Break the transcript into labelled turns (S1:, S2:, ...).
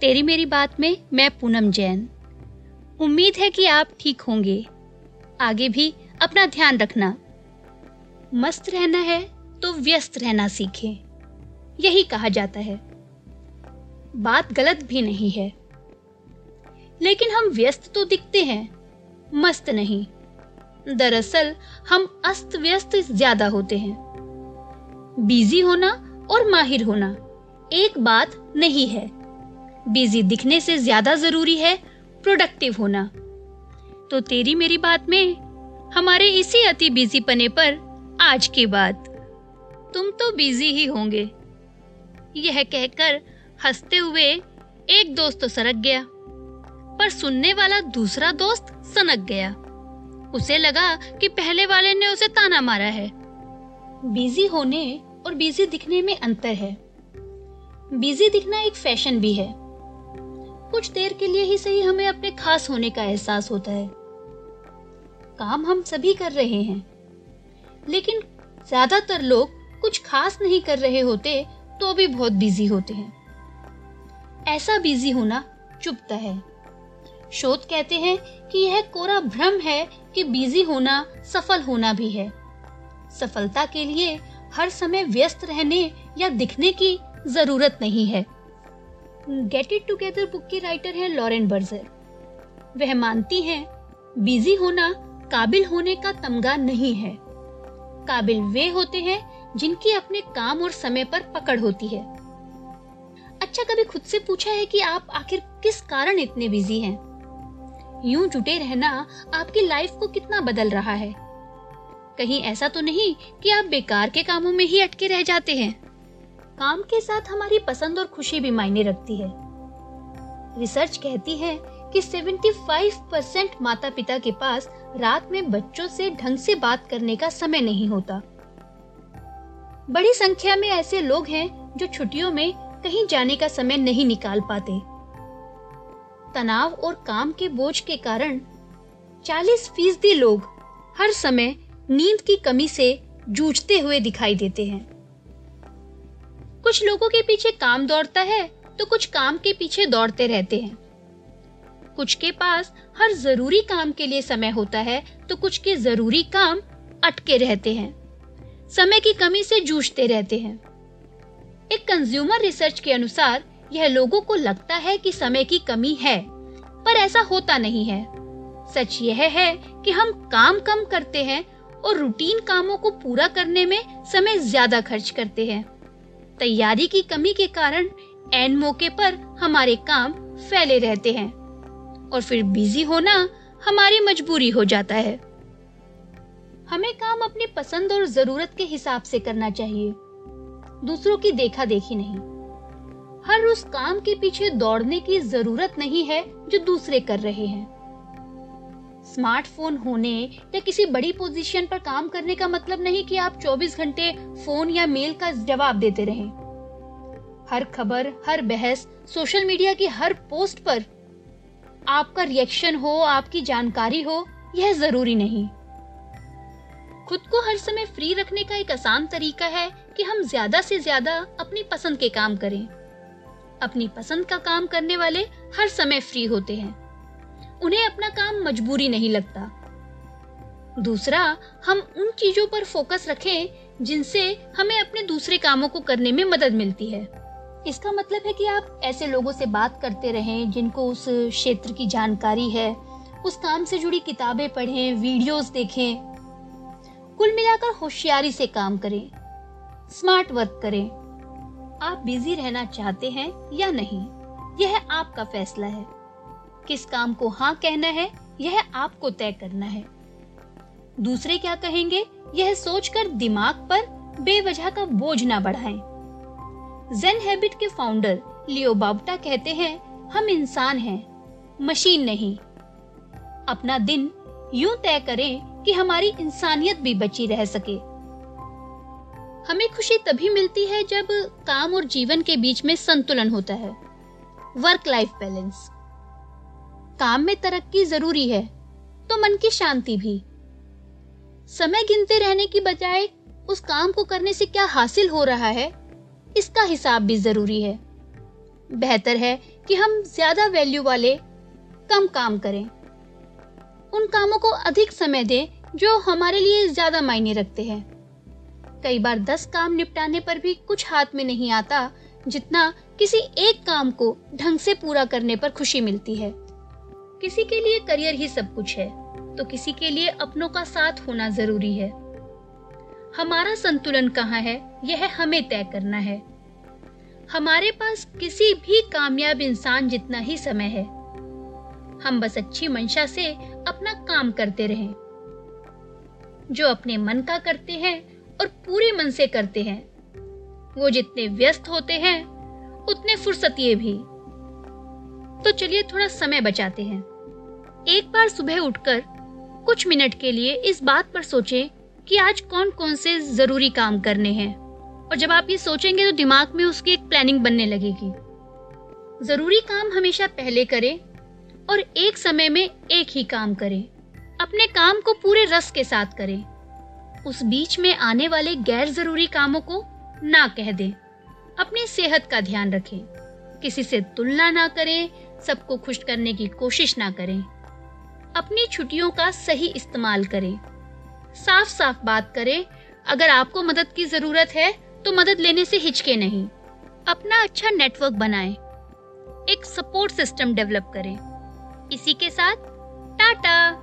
S1: तेरी मेरी बात में मैं पूनम जैन। उम्मीद है कि आप ठीक होंगे। आगे भी अपना ध्यान रखना। मस्त रहना है तो व्यस्त रहना सीखें। यही कहा जाता है। बात गलत भी नहीं है। लेकिन हम व्यस्त तो दिखते हैं। मस्त नहीं। दरअसल हम अस्त व्यस्त ज़्यादा होते हैं। बिज़ी होना और माहिर होना एक बात नहीं है। बिज़ी दिखने से ज़्यादा ज़रूरी है प्रोडक्टिव होना। तो तेरी मेरी बात में, हमारे इसी अति बिज़ी पने पर आज की बात। तुम तो बिज़ी ही होंगे। यह कहकर हँसते हुए एक दोस्त तो सरक गया, पर सुनने वाला दूसरा दोस्त सनक गया। उसे लगा कि पहले वाले ने उसे ताना मारा है। बिज़ी होने और बिज़ी दिखने में अंतर है। बिज़ी दिखना एक फ़ैशन भी है। कुछ देर के लिए ही सही हमें अपने खास होने का एहसास होता है। काम हम सभी कर रहे हैं। लेकिन ज़्यादातर लोग कुछ खास नहीं कर रहे होते तो भी बहुत बिज़ी होते हैं। ऐसा बिज़ी होना चुपता है। शोध कहते हैं कि यह कोरा भ्रम है कि बिज़ी होना सफल होना भी है। सफलता के लिए हर समय व्यस्त रहने या दिखने की ज़रूरत नहीं है। गेट इट टुगेदर बुक की राइटर हैं लॉरेन बर्जर वह मानती हैं बिज़ी होना, काबिल होने का तमगा नहीं है। काबिल वे होते हैं जिनकी अपने काम और समय पर पकड़ होती है। अच्छा कभी खुद से पूछा है कि आप आखिर किस कारण इतने बिज़ी हैं? यूँ जुटे रहना आपकी लाइफ को कितना बदल रहा है? कहीं ऐसा तो नहीं कि आप बेकार के कामों में ही अटके रह जाते हैं। काम के साथ हमारी पसंद और खुशी भी मायने रखती है। रिसर्च कहती है कि 75 परसेंट माता पिता के पास रात में बच्चों से ढंग से बात करने का समय नहीं होता। बड़ी संख्या में ऐसे लोग हैं जो छुट्टियों में कहीं जाने का समय नहीं निकाल पाते। तनाव और काम के बोझ के कारण 40 फ़ीसदी लोग हर समय नींद की कमी से जूझते हुए दिखाई देते हैं। कुछ लोगों के पीछे काम दौड़ता है तो कुछ काम के पीछे दौड़ते रहते हैं। कुछ के पास हर ज़रूरी काम के लिए समय होता है तो कुछ के ज़रूरी काम अटके रहते हैं। समय की कमी से जूझते रहते हैं। एक कंज्यूमर रिसर्च के अनुसार, यह लोगों को लगता है कि समय की कमी है, पर ऐसा होता नहीं है। सच यह है कि हम काम कम करते हैं और रूटीन कामों को पूरा करने में समय ज़्यादा खर्च करते हैं। तैयारी की कमी के कारण एन मौके पर हमारे काम फैले रहते हैं और फिर बिज़ी होना हमारी मजबूरी हो जाता है। हमें काम अपनी पसंद और ज़रूरत के हिसाब से करना चाहिए। दूसरों की देखा देखी नहीं। हर उस काम के पीछे दौड़ने की ज़रूरत नहीं है जो दूसरे कर रहे हैं। स्मार्टफ़ोन होने या किसी बड़ी पोजीशन पर काम करने का मतलब नहीं कि आप 24 घंटे फ़ोन या मेल का जवाब देते रहें। हर खबर, हर बहस, सोशल मीडिया की हर पोस्ट पर आपका रिएक्शन हो, आपकी जानकारी हो, यह ज़रूरी नहीं। खुद को हर समय फ्री रखने का एक आसान तरीका है कि हम ज़्यादा से ज़्यादा अपनी पसंद के काम करें। अपनी पसंद का काम करने वाले हर समय फ्री होते हैं। उन्हें अपना काम मजबूरी नहीं लगता। दूसरा, हम उन चीज़ों पर फोकस रखें जिनसे हमें अपने दूसरे कामों को करने में मदद मिलती है। इसका मतलब है कि आप ऐसे लोगों से बात करते रहें जिनको उस क्षेत्र की जानकारी है, उस काम से जुड़ी किताबें पढ़ें, वीडियोस देखें। कुल मिलाकर होशियारी से काम करें, स्मार्ट वर्क करें। आप बिज़ी रहना चाहते हैं या नहीं, यह आपका फैसला है। किस काम को हाँ कहना है, यह आपको तय करना है। दूसरे क्या कहेंगे, यह सोचकर दिमाग पर बेवजह का बोझ ना बढ़ाएँ। जेन हैबिट के फाउंडर लियो बाबटा कहते हैं, हम इंसान हैं मशीन नहीं। अपना दिन यूँ तय करें कि हमारी इंसानियत भी बची रह सके। हमें खुशी तभी मिलती है जब काम और जीवन के बीच में संतुलन होता है। वर्क लाइफ बैलेंस काम में तरक्की ज़रूरी है तो मन की शांति भी। समय गिनते रहने की बजाय उस काम को करने से क्या हासिल हो रहा है, इसका हिसाब भी ज़रूरी है। बेहतर है कि हम ज़्यादा वैल्यू वाले कम काम करें। उन कामों को अधिक समय दें जो हमारे लिए ज़्यादा मायने रखते हैं। कई बार दस काम निपटाने पर भी कुछ हाथ में नहीं आता, जितना किसी एक काम को ढंग से पूरा करने पर खुशी मिलती है। किसी के लिए करियर ही सब कुछ है तो किसी के लिए अपनों का साथ होना ज़रूरी है। हमारा संतुलन कहाँ है, यह हमें तय करना है। हमारे पास किसी भी कामयाब इंसान जितना ही समय है। हम बस अच्छी मंशा से अपना काम करते रहें। जो अपने मन का करते हैं और पूरे मन से करते हैं, वो जितने व्यस्त होते हैं, उतने फुर्सतिये भी। तो चलिए थोड़ा समय बचाते हैं। एक बार सुबह उठकर कुछ मिनट के लिए इस बात पर सोचें कि आज कौन कौन से ज़रूरी काम करने हैं। और जब आप ये सोचेंगे तो दिमाग में उसकी एक प्लानिंग बनने लगेगी। ज़रूरी काम हमेशा पहले करें और एक समय में एक ही काम करें। अपने काम को पूरे रस के साथ करें। उस बीच में आने वाले गैर ज़रूरी कामों को ना कह दें। अपनी सेहत का ध्यान रखें। किसी से तुलना ना करें सबको खुश करने की कोशिश ना करें। अपनी छुट्टियों का सही इस्तेमाल करें। साफ़ साफ़ बात करें अगर आपको मदद की ज़रूरत है तो मदद लेने से हिचके नहीं। अपना अच्छा नेटवर्क बनाएँ, एक सपोर्ट सिस्टम डेवलप करें। इसी के साथ टाटा!